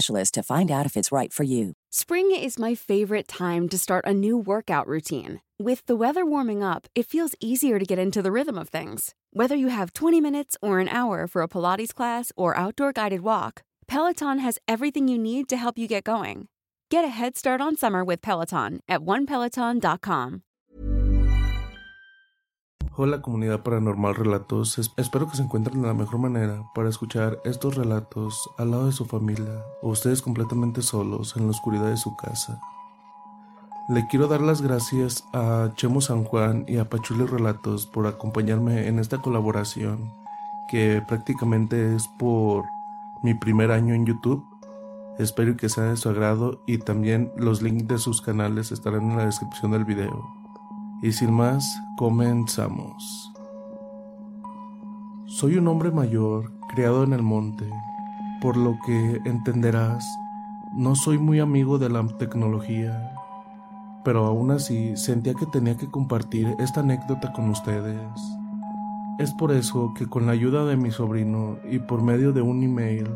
to find out if it's right for you. Spring is my favorite time to start a new workout routine. With the weather warming up, it feels easier to get into the rhythm of things. Whether you have 20 minutes or an hour for a Pilates class or outdoor guided walk, Peloton has everything you need to help you get going. Get a head start on summer with Peloton at onepeloton.com. Hola comunidad paranormal relatos, espero que se encuentren de la mejor manera para escuchar estos relatos al lado de su familia o ustedes completamente solos en la oscuridad de su casa. Le quiero dar las gracias a Chemo San Juan y a Pachuli Relatos por acompañarme en esta colaboración que prácticamente es por mi primer año en YouTube. Espero que sea de su agrado y también los links de sus canales estarán en la descripción del video. Y sin más, comenzamos. Soy un hombre mayor, criado en el monte, por lo que entenderás, no soy muy amigo de la tecnología, pero aún así sentía que tenía que compartir esta anécdota con ustedes. Es por eso que con la ayuda de mi sobrino y por medio de un email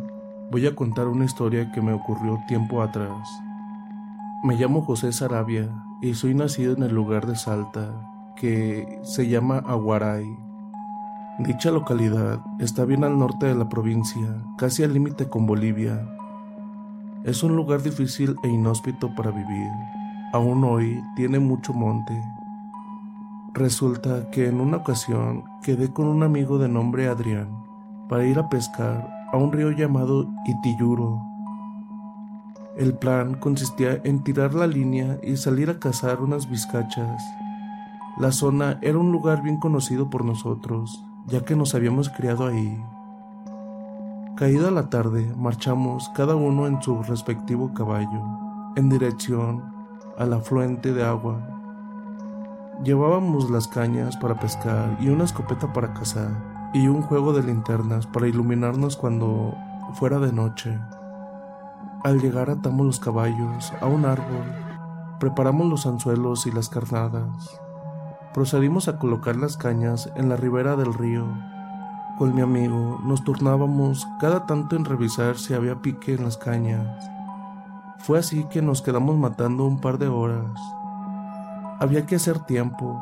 voy a contar una historia que me ocurrió tiempo atrás. Me llamo José Sarabia y soy nacido en el lugar de Salta, que se llama Aguaray. Dicha localidad está bien al norte de la provincia, casi al límite con Bolivia. Es un lugar difícil e inhóspito para vivir. Aún hoy tiene mucho monte. Resulta que en una ocasión quedé con un amigo de nombre Adrián para ir a pescar a un río llamado Itiyuro, el plan consistía en tirar la línea y salir a cazar unas vizcachas. La zona era un lugar bien conocido por nosotros, ya que nos habíamos criado ahí. Caída la tarde, marchamos cada uno en su respectivo caballo, en dirección al afluente de agua. Llevábamos las cañas para pescar y una escopeta para cazar, y un juego de linternas para iluminarnos cuando fuera de noche. Al llegar atamos los caballos a un árbol, preparamos los anzuelos y las carnadas. Procedimos a colocar las cañas en la ribera del río. Con mi amigo nos turnábamos cada tanto en revisar si había pique en las cañas. Fue así que nos quedamos matando un par de horas. Había que hacer tiempo.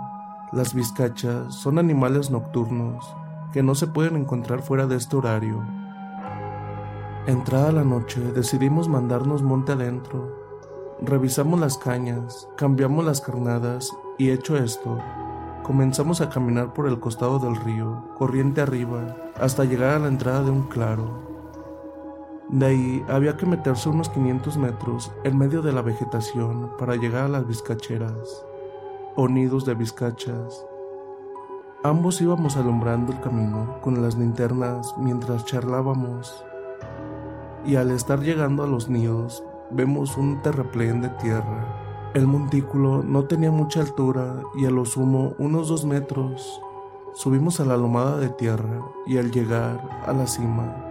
Las vizcachas son animales nocturnos que no se pueden encontrar fuera de este horario. Entrada la noche, decidimos mandarnos monte adentro. Revisamos las cañas, cambiamos las carnadas y hecho esto, comenzamos a caminar por el costado del río, corriente arriba, hasta llegar a la entrada de un claro. De ahí había que meterse unos 500 metros en medio de la vegetación para llegar a las vizcacheras, o nidos de vizcachas. Ambos íbamos alumbrando el camino con las linternas mientras charlábamos y al estar llegando a los nidos vemos un terraplén de tierra. El montículo no tenía mucha altura y a lo sumo unos dos metros. Subimos a la lomada de tierra y al llegar a la cima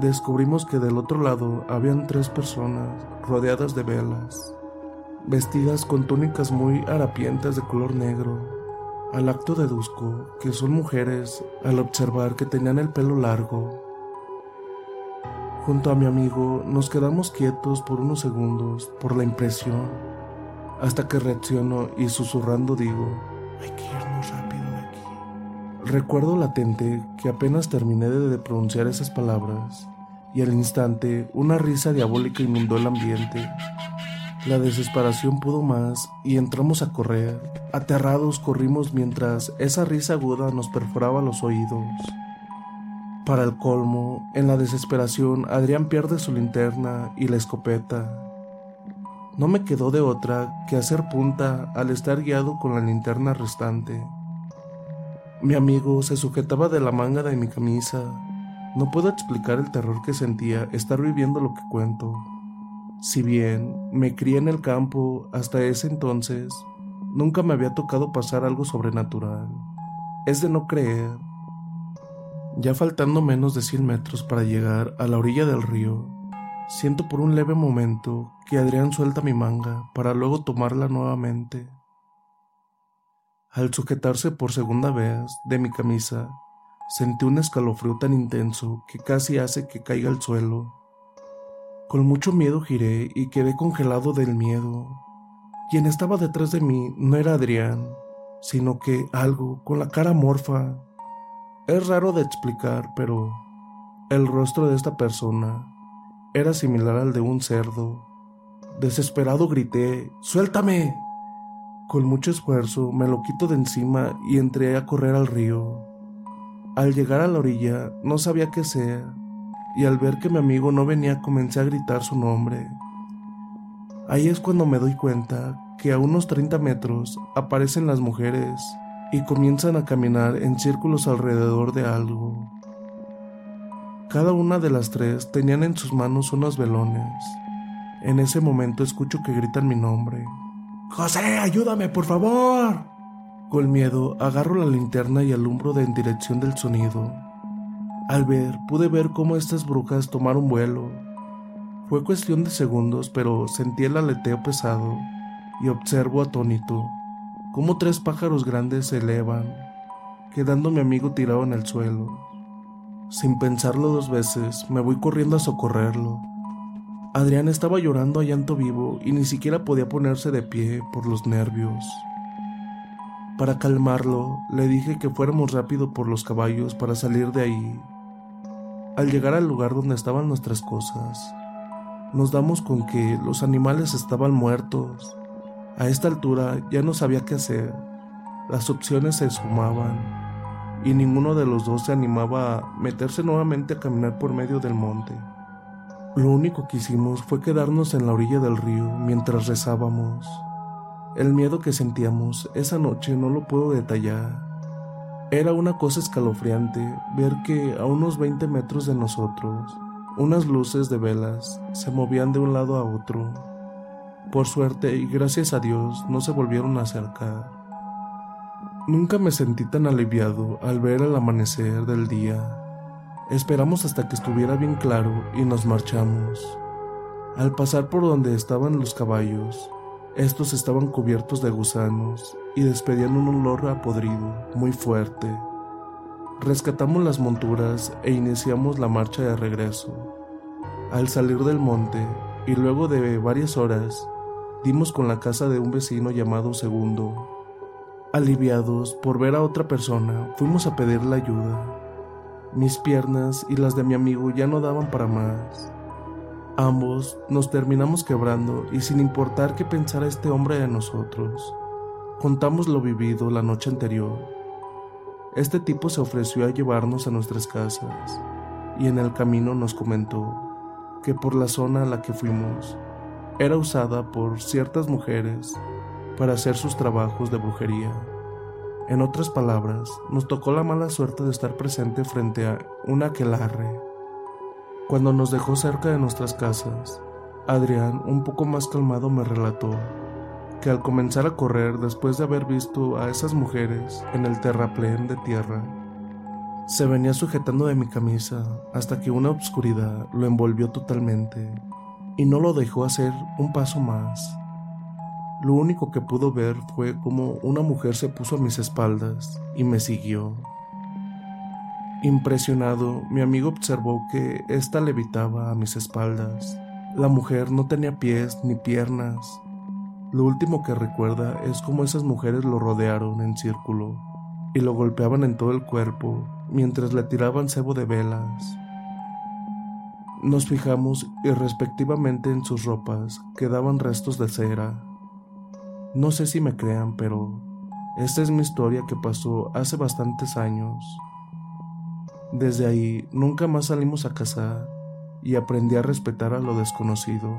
descubrimos que del otro lado habían tres personas rodeadas de velas, vestidas con túnicas muy harapientas de color negro. Al acto deduzco que son mujeres al observar que tenían el pelo largo Junto a mi amigo nos quedamos quietos por unos segundos por la impresión, hasta que reacciono y susurrando digo, hay que irnos rápido de aquí. Recuerdo latente que apenas terminé de pronunciar esas palabras, y al instante una risa diabólica inundó el ambiente. La desesperación pudo más y entramos a correr. Aterrados corrimos mientras esa risa aguda nos perforaba los oídos. Para el colmo, en la desesperación, Adrián pierde su linterna y la escopeta. No me quedó de otra que hacer punta al estar guiado con la linterna restante. Mi amigo se sujetaba de la manga de mi camisa. No puedo explicar el terror que sentía estar viviendo lo que cuento. Si bien me crié en el campo hasta ese entonces, nunca me había tocado pasar algo sobrenatural. Es de no creer. Ya faltando menos de 100 metros para llegar a la orilla del río, siento por un leve momento que Adrián suelta mi manga para luego tomarla nuevamente. Al sujetarse por segunda vez de mi camisa, sentí un escalofrío tan intenso que casi hace que caiga al suelo. Con mucho miedo giré y quedé congelado del miedo. Quien estaba detrás de mí no era Adrián, sino que algo con la cara morfa. Es raro de explicar, pero el rostro de esta persona era similar al de un cerdo. Desesperado grité, ¡Suéltame! Con mucho esfuerzo me lo quito de encima y entré a correr al río. Al llegar a la orilla no sabía qué hacer y al ver que mi amigo no venía comencé a gritar su nombre. Ahí es cuando me doy cuenta que a unos 30 metros aparecen las mujeres y comienzan a caminar en círculos alrededor de algo. Cada una de las tres tenían en sus manos unos velones. En ese momento escucho que gritan mi nombre. José, ayúdame, por favor. Con miedo agarro la linterna y alumbro en dirección del sonido. Al ver, pude ver cómo estas brujas tomaron vuelo. Fue cuestión de segundos, pero sentí el aleteo pesado y observo atónito cómo tres pájaros grandes se elevan, quedando mi amigo tirado en el suelo. Sin pensarlo dos veces, me voy corriendo a socorrerlo. Adrián estaba llorando a llanto vivo y ni siquiera podía ponerse de pie por los nervios. Para calmarlo, le dije que fuéramos rápido por los caballos para salir de ahí al llegar al lugar donde estaban nuestras cosas, nos damos con que los animales estaban muertos. A esta altura ya no sabía qué hacer. Las opciones se esfumaban y ninguno de los dos se animaba a meterse nuevamente a caminar por medio del monte. Lo único que hicimos fue quedarnos en la orilla del río mientras rezábamos. El miedo que sentíamos esa noche no lo puedo detallar, era una cosa escalofriante ver que a unos 20 metros de nosotros, unas luces de velas se movían de un lado a otro. Por suerte y gracias a Dios no se volvieron a acercar. Nunca me sentí tan aliviado al ver el amanecer del día. Esperamos hasta que estuviera bien claro y nos marchamos. Al pasar por donde estaban los caballos, estos estaban cubiertos de gusanos y despedían un olor a podrido muy fuerte. Rescatamos las monturas e iniciamos la marcha de regreso. Al salir del monte y luego de varias horas, dimos con la casa de un vecino llamado Segundo. Aliviados por ver a otra persona, fuimos a pedirle ayuda. Mis piernas y las de mi amigo ya no daban para más. Ambos nos terminamos quebrando y sin importar qué pensara este hombre de nosotros, contamos lo vivido la noche anterior. Este tipo se ofreció a llevarnos a nuestras casas y en el camino nos comentó que por la zona a la que fuimos era usada por ciertas mujeres para hacer sus trabajos de brujería. En otras palabras, nos tocó la mala suerte de estar presente frente a un aquelarre cuando nos dejó cerca de nuestras casas, Adrián, un poco más calmado, me relató que al comenzar a correr después de haber visto a esas mujeres en el terraplén de tierra, se venía sujetando de mi camisa hasta que una obscuridad lo envolvió totalmente y no lo dejó hacer un paso más. Lo único que pudo ver fue como una mujer se puso a mis espaldas y me siguió. Impresionado, mi amigo observó que ésta levitaba a mis espaldas. La mujer no tenía pies ni piernas. Lo último que recuerda es cómo esas mujeres lo rodearon en círculo y lo golpeaban en todo el cuerpo mientras le tiraban cebo de velas. Nos fijamos irrespectivamente en sus ropas, quedaban restos de cera. No sé si me crean, pero esta es mi historia que pasó hace bastantes años. Desde ahí nunca más salimos a cazar y aprendí a respetar a lo desconocido.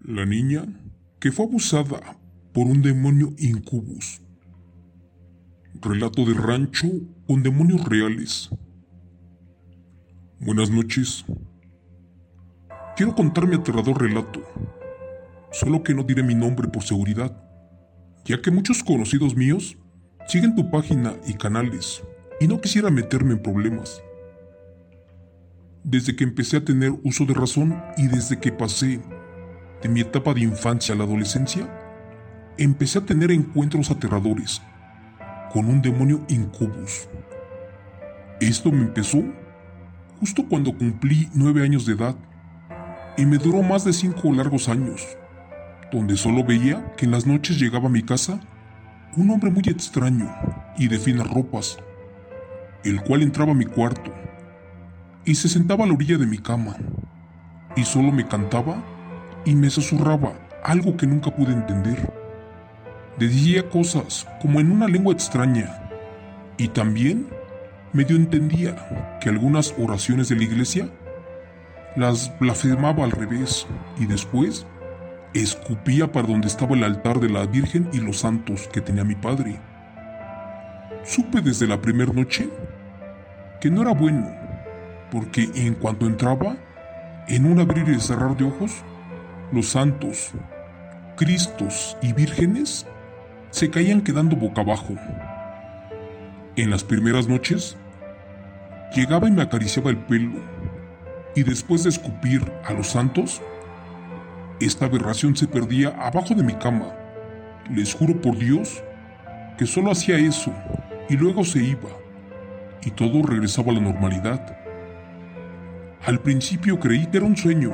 La niña que fue abusada por un demonio incubus. Relato de rancho con demonios reales. Buenas noches. Quiero contar mi aterrador relato, solo que no diré mi nombre por seguridad, ya que muchos conocidos míos siguen tu página y canales, y no quisiera meterme en problemas. Desde que empecé a tener uso de razón y desde que pasé de mi etapa de infancia a la adolescencia, empecé a tener encuentros aterradores con un demonio incubus. Esto me empezó justo cuando cumplí nueve años de edad y me duró más de cinco largos años, donde solo veía que en las noches llegaba a mi casa un hombre muy extraño y de finas ropas, el cual entraba a mi cuarto y se sentaba a la orilla de mi cama y solo me cantaba y me susurraba algo que nunca pude entender. Decía cosas como en una lengua extraña y también medio entendía que algunas oraciones de la iglesia las blasfemaba al revés y después escupía para donde estaba el altar de la Virgen y los santos que tenía mi padre. Supe desde la primera noche que no era bueno, porque en cuanto entraba, en un abrir y cerrar de ojos, los santos, Cristos y vírgenes se caían quedando boca abajo. En las primeras noches, llegaba y me acariciaba el pelo, y después de escupir a los santos, esta aberración se perdía abajo de mi cama. Les juro por Dios que solo hacía eso y luego se iba, y todo regresaba a la normalidad. Al principio creí que era un sueño,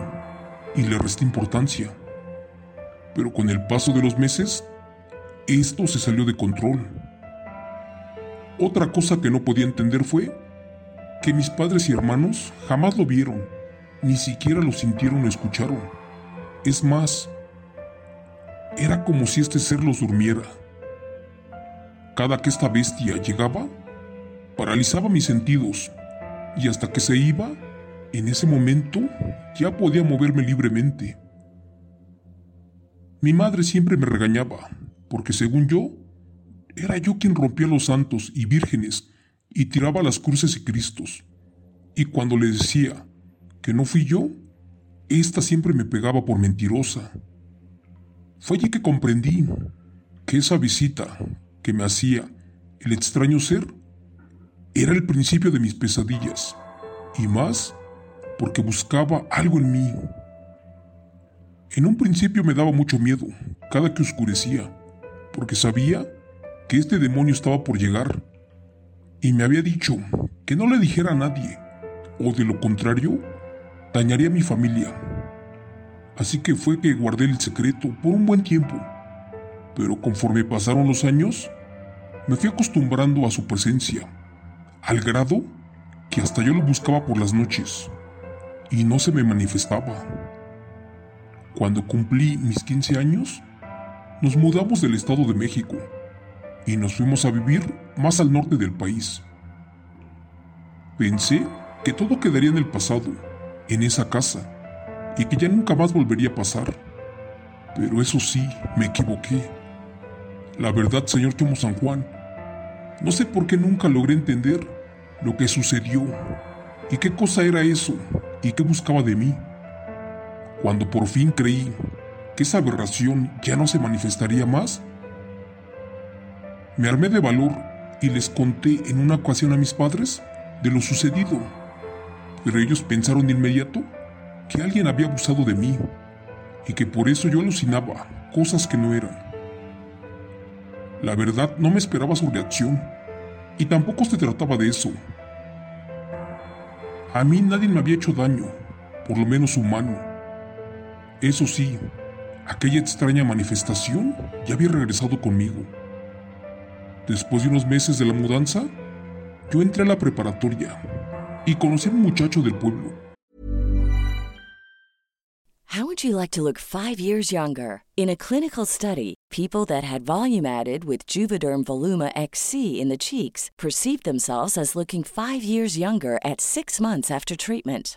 y le resté importancia. Pero con el paso de los meses, esto se salió de control. Otra cosa que no podía entender fue que mis padres y hermanos jamás lo vieron, ni siquiera lo sintieron o escucharon. Es más, era como si este ser los durmiera. Cada que esta bestia llegaba, paralizaba mis sentidos y hasta que se iba, en ese momento ya podía moverme libremente. Mi madre siempre me regañaba, porque según yo, era yo quien rompía los santos y vírgenes y tiraba las cruces y cristos. Y cuando le decía que no fui yo, ésta siempre me pegaba por mentirosa. Fue allí que comprendí que esa visita que me hacía el extraño ser era el principio de mis pesadillas, y más porque buscaba algo en mí. En un principio me daba mucho miedo cada que oscurecía, porque sabía que este demonio estaba por llegar y me había dicho que no le dijera a nadie, o de lo contrario, dañaría a mi familia. Así que fue que guardé el secreto por un buen tiempo, pero conforme pasaron los años, me fui acostumbrando a su presencia, al grado que hasta yo lo buscaba por las noches y no se me manifestaba. Cuando cumplí mis 15 años, nos mudamos del Estado de México y nos fuimos a vivir más al norte del país. Pensé que todo quedaría en el pasado, en esa casa, y que ya nunca más volvería a pasar. Pero eso sí, me equivoqué. La verdad, señor Chomo San Juan, no sé por qué nunca logré entender lo que sucedió y qué cosa era eso y qué buscaba de mí. Cuando por fin creí que esa aberración ya no se manifestaría más, me armé de valor y les conté en una ocasión a mis padres de lo sucedido, pero ellos pensaron de inmediato que alguien había abusado de mí y que por eso yo alucinaba cosas que no eran. La verdad no me esperaba su reacción y tampoco se trataba de eso. A mí nadie me había hecho daño, por lo menos humano. Eso sí, aquella extraña manifestación ya había regresado conmigo. Después de unos meses de la mudanza, yo entré a la preparatoria y conocí a un muchacho del pueblo. How would you like to look five years younger? In a clinical study, people that had volume added with Juvederm Voluma XC in the cheeks perceived themselves as looking five years younger at six months after treatment.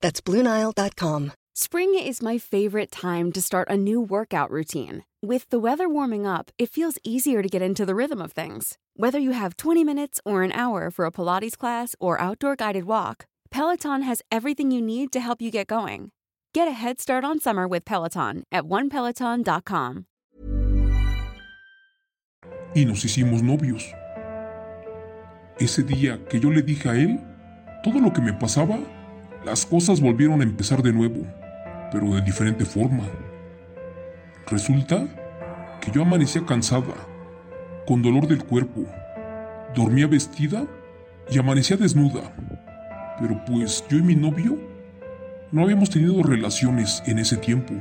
That's BlueNile.com. Spring is my favorite time to start a new workout routine. With the weather warming up, it feels easier to get into the rhythm of things. Whether you have 20 minutes or an hour for a Pilates class or outdoor guided walk, Peloton has everything you need to help you get going. Get a head start on summer with Peloton at onepeloton.com. Y nos hicimos novios. Ese día que yo le dije a él todo lo que me pasaba, las cosas volvieron a empezar de nuevo, pero de diferente forma. Resulta que yo amanecía cansada, con dolor del cuerpo, dormía vestida y amanecía desnuda. Pero pues yo y mi novio no habíamos tenido relaciones en ese tiempo.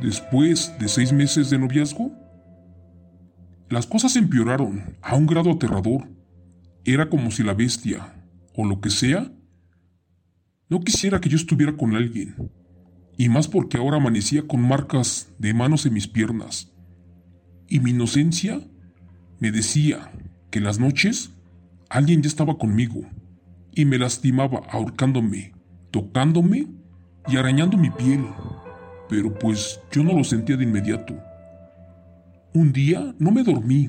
Después de seis meses de noviazgo, las cosas empeoraron a un grado aterrador. Era como si la bestia, o lo que sea, no quisiera que yo estuviera con alguien, y más porque ahora amanecía con marcas de manos en mis piernas. Y mi inocencia me decía que las noches alguien ya estaba conmigo y me lastimaba ahorcándome, tocándome y arañando mi piel. Pero pues yo no lo sentía de inmediato. Un día no me dormí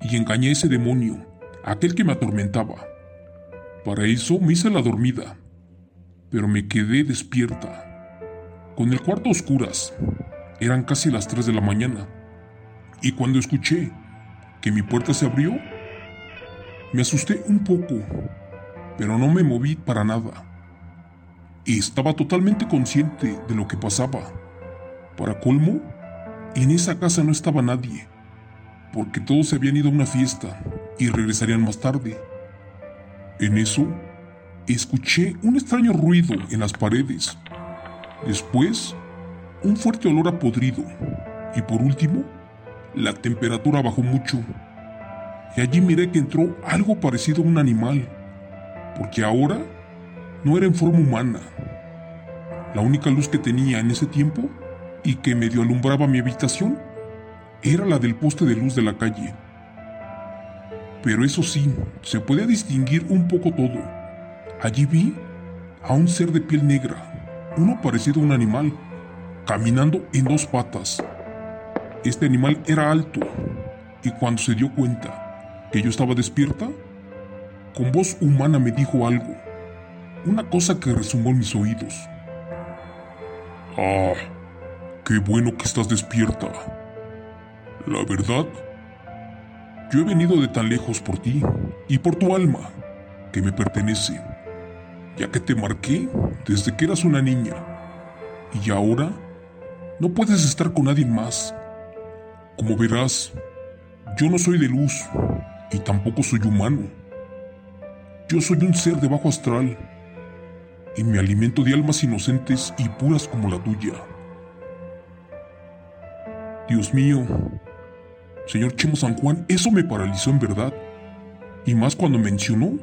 y engañé a ese demonio, aquel que me atormentaba. Para eso me hice la dormida pero me quedé despierta. Con el cuarto a oscuras, eran casi las 3 de la mañana, y cuando escuché que mi puerta se abrió, me asusté un poco, pero no me moví para nada. Y estaba totalmente consciente de lo que pasaba. Para colmo, en esa casa no estaba nadie, porque todos se habían ido a una fiesta y regresarían más tarde. En eso, escuché un extraño ruido en las paredes. Después, un fuerte olor a podrido. Y por último, la temperatura bajó mucho. Y allí miré que entró algo parecido a un animal. Porque ahora no era en forma humana. La única luz que tenía en ese tiempo y que medio alumbraba mi habitación era la del poste de luz de la calle. Pero eso sí, se podía distinguir un poco todo Allí vi a un ser de piel negra, uno parecido a un animal, caminando en dos patas. Este animal era alto y cuando se dio cuenta que yo estaba despierta, con voz humana me dijo algo, una cosa que resumó en mis oídos. Ah, Qué bueno que estás despierta. La verdad, yo he venido de tan lejos por ti y por tu alma, que me pertenece, ya que te marqué desde que eras una niña. Y ahora no puedes estar con nadie más. Como verás, yo no soy de luz y tampoco soy humano. Yo soy un ser de bajo astral y me alimento de almas inocentes y puras como la tuya. Dios mío, señor Chemo San Juan, eso me paralizó en verdad. Y más cuando mencionó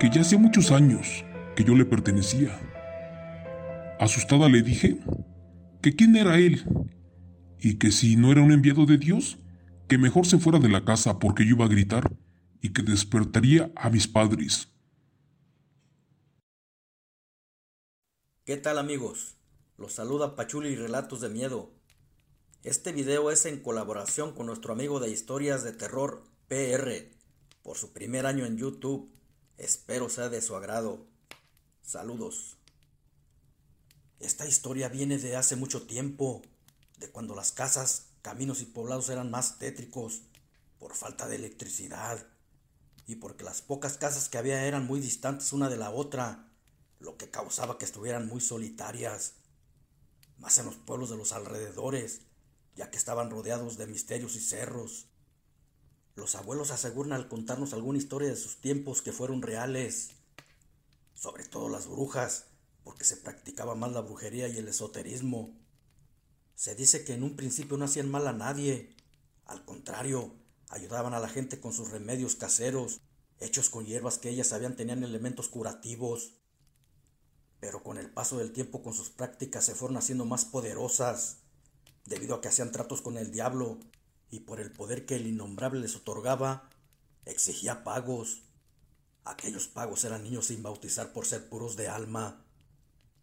que ya hacía muchos años que yo le pertenecía. Asustada le dije que quién era él y que si no era un enviado de Dios, que mejor se fuera de la casa porque yo iba a gritar y que despertaría a mis padres. ¿Qué tal amigos? Los saluda Pachuli y Relatos de Miedo. Este video es en colaboración con nuestro amigo de historias de terror PR por su primer año en YouTube. Espero sea de su agrado. Saludos. Esta historia viene de hace mucho tiempo, de cuando las casas caminos y poblados eran más tétricos por falta de electricidad y porque las pocas casas que había eran muy distantes una de la otra, lo que causaba que estuvieran muy solitarias, más en los pueblos de los alrededores, ya que estaban rodeados de misterios y cerros. Los abuelos aseguran al contarnos alguna historia de sus tiempos que fueron reales, sobre todo las brujas, porque se practicaba más la brujería y el esoterismo. Se dice que en un principio no hacían mal a nadie. Al contrario, ayudaban a la gente con sus remedios caseros, hechos con hierbas que ellas sabían tenían elementos curativos. Pero con el paso del tiempo con sus prácticas se fueron haciendo más poderosas, debido a que hacían tratos con el diablo y por el poder que el innombrable les otorgaba, exigía pagos. Aquellos pagos eran niños sin bautizar por ser puros de alma.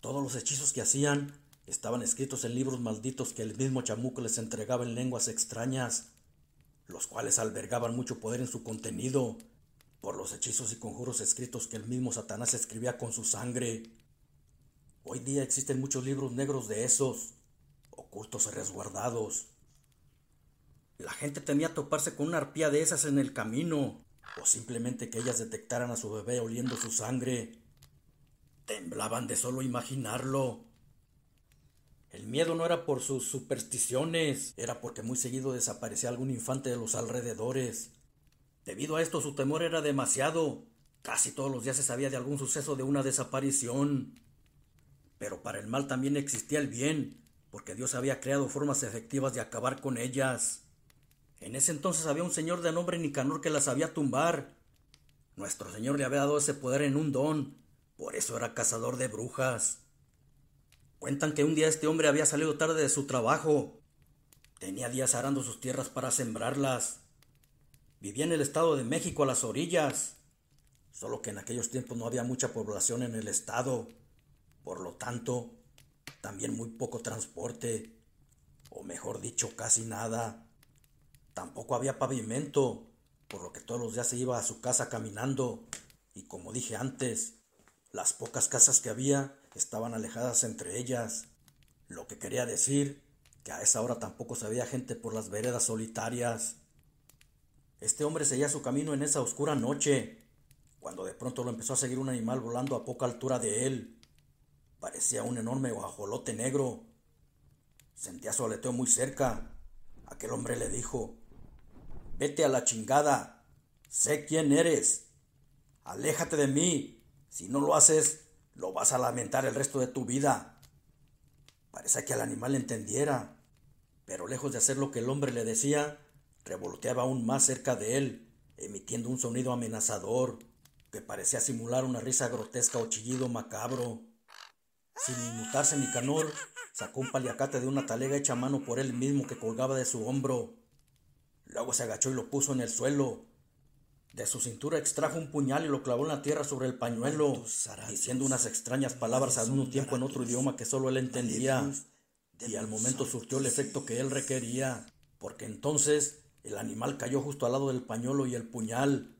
Todos los hechizos que hacían estaban escritos en libros malditos que el mismo chamuco les entregaba en lenguas extrañas, los cuales albergaban mucho poder en su contenido, por los hechizos y conjuros escritos que el mismo Satanás escribía con su sangre. Hoy día existen muchos libros negros de esos, ocultos y resguardados. La gente temía toparse con una arpía de esas en el camino, o simplemente que ellas detectaran a su bebé oliendo su sangre. Temblaban de solo imaginarlo. El miedo no era por sus supersticiones, era porque muy seguido desaparecía algún infante de los alrededores. Debido a esto su temor era demasiado. Casi todos los días se sabía de algún suceso de una desaparición. Pero para el mal también existía el bien, porque Dios había creado formas efectivas de acabar con ellas. En ese entonces había un señor de nombre Nicanor que las sabía tumbar. Nuestro Señor le había dado ese poder en un don, por eso era cazador de brujas. Cuentan que un día este hombre había salido tarde de su trabajo. Tenía días arando sus tierras para sembrarlas. Vivía en el estado de México a las orillas. Solo que en aquellos tiempos no había mucha población en el estado. Por lo tanto, también muy poco transporte. O mejor dicho, casi nada. Tampoco había pavimento, por lo que todos los días se iba a su casa caminando. Y como dije antes, las pocas casas que había estaban alejadas entre ellas, lo que quería decir que a esa hora tampoco se veía gente por las veredas solitarias. Este hombre seguía su camino en esa oscura noche, cuando de pronto lo empezó a seguir un animal volando a poca altura de él. Parecía un enorme guajolote negro. Sentía su aleteo muy cerca. Aquel hombre le dijo, Vete a la chingada. Sé quién eres. Aléjate de mí. Si no lo haces, lo vas a lamentar el resto de tu vida. Parece que el animal entendiera, pero lejos de hacer lo que el hombre le decía, revoloteaba aún más cerca de él, emitiendo un sonido amenazador que parecía simular una risa grotesca o chillido macabro. Sin inmutarse Nicanor, sacó un paliacate de una talega hecha a mano por él mismo que colgaba de su hombro. Luego se agachó y lo puso en el suelo, de su cintura extrajo un puñal y lo clavó en la tierra sobre el pañuelo, diciendo unas extrañas palabras al mismo tiempo en otro idioma que solo él entendía. Y al momento surtió el efecto que él requería, porque entonces el animal cayó justo al lado del pañuelo y el puñal.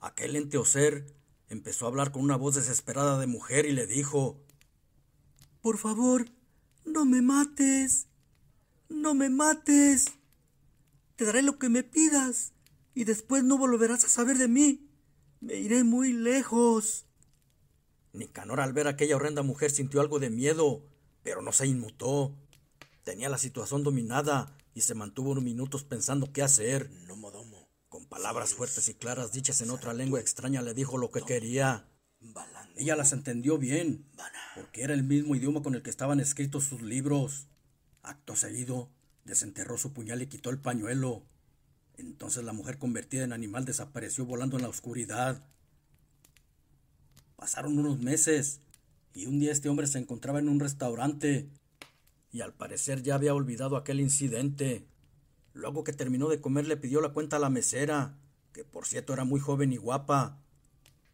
Aquel ente o ser empezó a hablar con una voz desesperada de mujer y le dijo Por favor, no me mates. No me mates. Te daré lo que me pidas y después no volverás a saber de mí. Me iré muy lejos. Nicanor al ver a aquella horrenda mujer sintió algo de miedo, pero no se inmutó. Tenía la situación dominada y se mantuvo unos minutos pensando qué hacer. No modomo. Con palabras fuertes y claras dichas en otra lengua extraña le dijo lo que quería. Ella las entendió bien, porque era el mismo idioma con el que estaban escritos sus libros. Acto seguido, desenterró su puñal y quitó el pañuelo. Entonces la mujer convertida en animal desapareció volando en la oscuridad. Pasaron unos meses y un día este hombre se encontraba en un restaurante y al parecer ya había olvidado aquel incidente. Luego que terminó de comer le pidió la cuenta a la mesera, que por cierto era muy joven y guapa.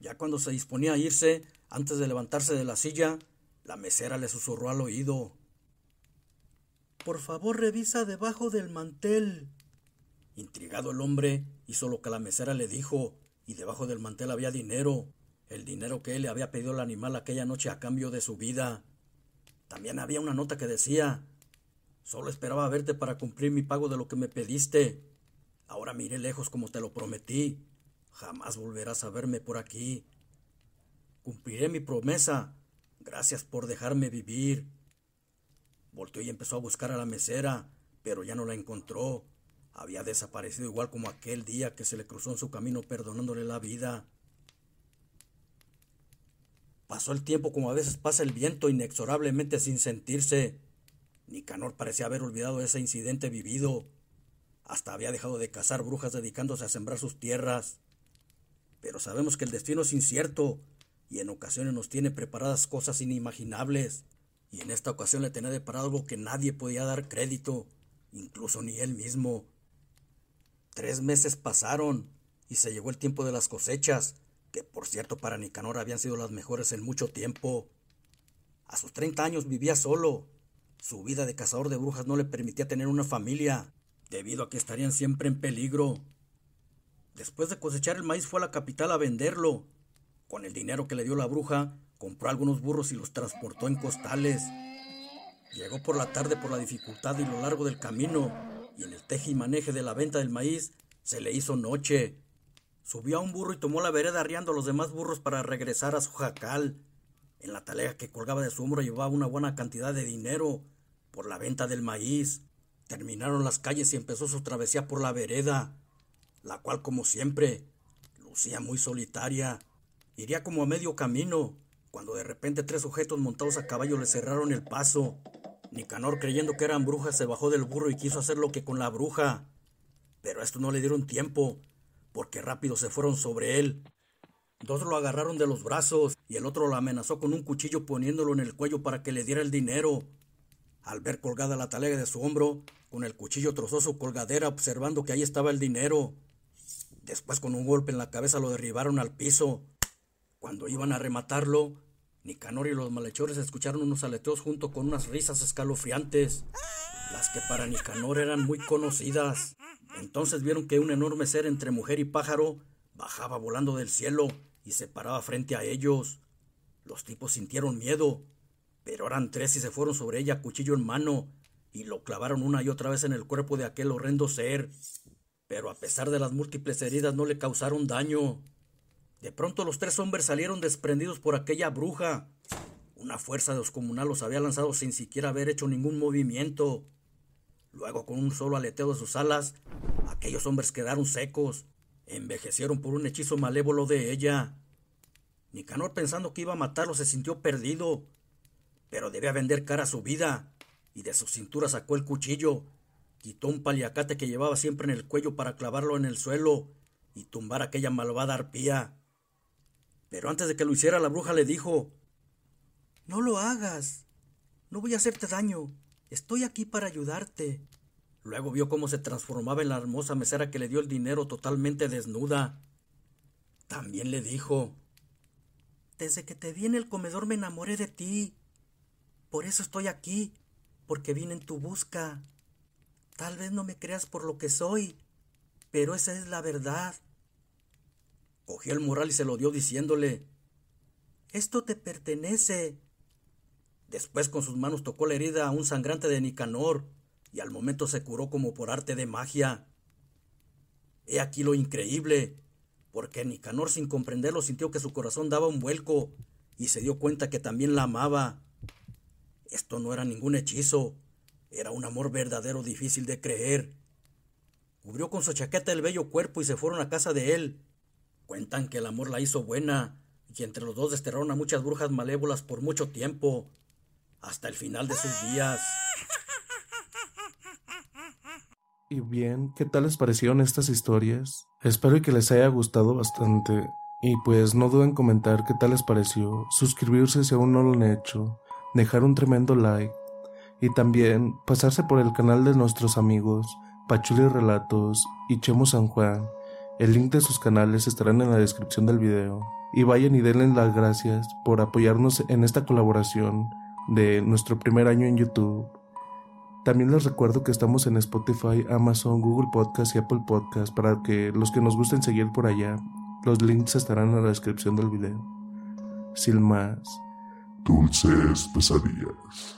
Ya cuando se disponía a irse, antes de levantarse de la silla, la mesera le susurró al oído. Por favor, revisa debajo del mantel. Intrigado el hombre hizo lo que la mesera le dijo, y debajo del mantel había dinero, el dinero que él le había pedido al animal aquella noche a cambio de su vida. También había una nota que decía Solo esperaba verte para cumplir mi pago de lo que me pediste. Ahora miré lejos como te lo prometí. Jamás volverás a verme por aquí. Cumpliré mi promesa. Gracias por dejarme vivir. Volteó y empezó a buscar a la mesera, pero ya no la encontró. Había desaparecido igual como aquel día que se le cruzó en su camino perdonándole la vida. Pasó el tiempo como a veces pasa el viento inexorablemente sin sentirse. Nicanor parecía haber olvidado ese incidente vivido. Hasta había dejado de cazar brujas dedicándose a sembrar sus tierras. Pero sabemos que el destino es incierto y en ocasiones nos tiene preparadas cosas inimaginables. Y en esta ocasión le tenía deparado algo que nadie podía dar crédito, incluso ni él mismo. Tres meses pasaron y se llegó el tiempo de las cosechas, que por cierto para Nicanor habían sido las mejores en mucho tiempo. A sus 30 años vivía solo. Su vida de cazador de brujas no le permitía tener una familia, debido a que estarían siempre en peligro. Después de cosechar el maíz fue a la capital a venderlo. Con el dinero que le dio la bruja, compró algunos burros y los transportó en costales. Llegó por la tarde por la dificultad y lo largo del camino, y en el teje y maneje de la venta del maíz se le hizo noche. Subió a un burro y tomó la vereda arriando a los demás burros para regresar a su jacal. En la talega que colgaba de su hombro llevaba una buena cantidad de dinero por la venta del maíz. Terminaron las calles y empezó su travesía por la vereda, la cual, como siempre, lucía muy solitaria. Iría como a medio camino, cuando de repente tres sujetos montados a caballo le cerraron el paso. Nicanor, creyendo que eran brujas, se bajó del burro y quiso hacer lo que con la bruja. Pero a esto no le dieron tiempo, porque rápido se fueron sobre él. Dos lo agarraron de los brazos y el otro lo amenazó con un cuchillo poniéndolo en el cuello para que le diera el dinero. Al ver colgada la talega de su hombro, con el cuchillo trozó su colgadera observando que ahí estaba el dinero. Después con un golpe en la cabeza lo derribaron al piso. Cuando iban a rematarlo, Nicanor y los malhechores escucharon unos aleteos junto con unas risas escalofriantes, las que para Nicanor eran muy conocidas. Entonces vieron que un enorme ser entre mujer y pájaro bajaba volando del cielo y se paraba frente a ellos. Los tipos sintieron miedo, pero eran tres y se fueron sobre ella cuchillo en mano y lo clavaron una y otra vez en el cuerpo de aquel horrendo ser. Pero a pesar de las múltiples heridas no le causaron daño. De pronto los tres hombres salieron desprendidos por aquella bruja. Una fuerza descomunal los había lanzado sin siquiera haber hecho ningún movimiento. Luego, con un solo aleteo de sus alas, aquellos hombres quedaron secos, envejecieron por un hechizo malévolo de ella. Nicanor, pensando que iba a matarlo, se sintió perdido, pero debía vender cara a su vida, y de su cintura sacó el cuchillo, quitó un paliacate que llevaba siempre en el cuello para clavarlo en el suelo y tumbar aquella malvada arpía. Pero antes de que lo hiciera, la bruja le dijo No lo hagas. No voy a hacerte daño. Estoy aquí para ayudarte. Luego vio cómo se transformaba en la hermosa mesera que le dio el dinero totalmente desnuda. También le dijo Desde que te vi en el comedor me enamoré de ti. Por eso estoy aquí, porque vine en tu busca. Tal vez no me creas por lo que soy, pero esa es la verdad. Cogió el mural y se lo dio diciéndole Esto te pertenece. Después con sus manos tocó la herida a un sangrante de Nicanor, y al momento se curó como por arte de magia. He aquí lo increíble, porque Nicanor sin comprenderlo sintió que su corazón daba un vuelco y se dio cuenta que también la amaba. Esto no era ningún hechizo, era un amor verdadero difícil de creer. Cubrió con su chaqueta el bello cuerpo y se fueron a casa de él. Cuentan que el amor la hizo buena y entre los dos desterraron a muchas brujas malévolas por mucho tiempo, hasta el final de sus días. Y bien, ¿qué tal les parecieron estas historias? Espero que les haya gustado bastante. Y pues no duden en comentar qué tal les pareció, suscribirse si aún no lo han hecho, dejar un tremendo like y también pasarse por el canal de nuestros amigos Pachuli Relatos y Chemo San Juan. El link de sus canales estarán en la descripción del video. Y vayan y denle las gracias por apoyarnos en esta colaboración de nuestro primer año en YouTube. También les recuerdo que estamos en Spotify, Amazon, Google Podcast y Apple Podcast para que los que nos gusten seguir por allá, los links estarán en la descripción del video. Sin más. Dulces pesadillas.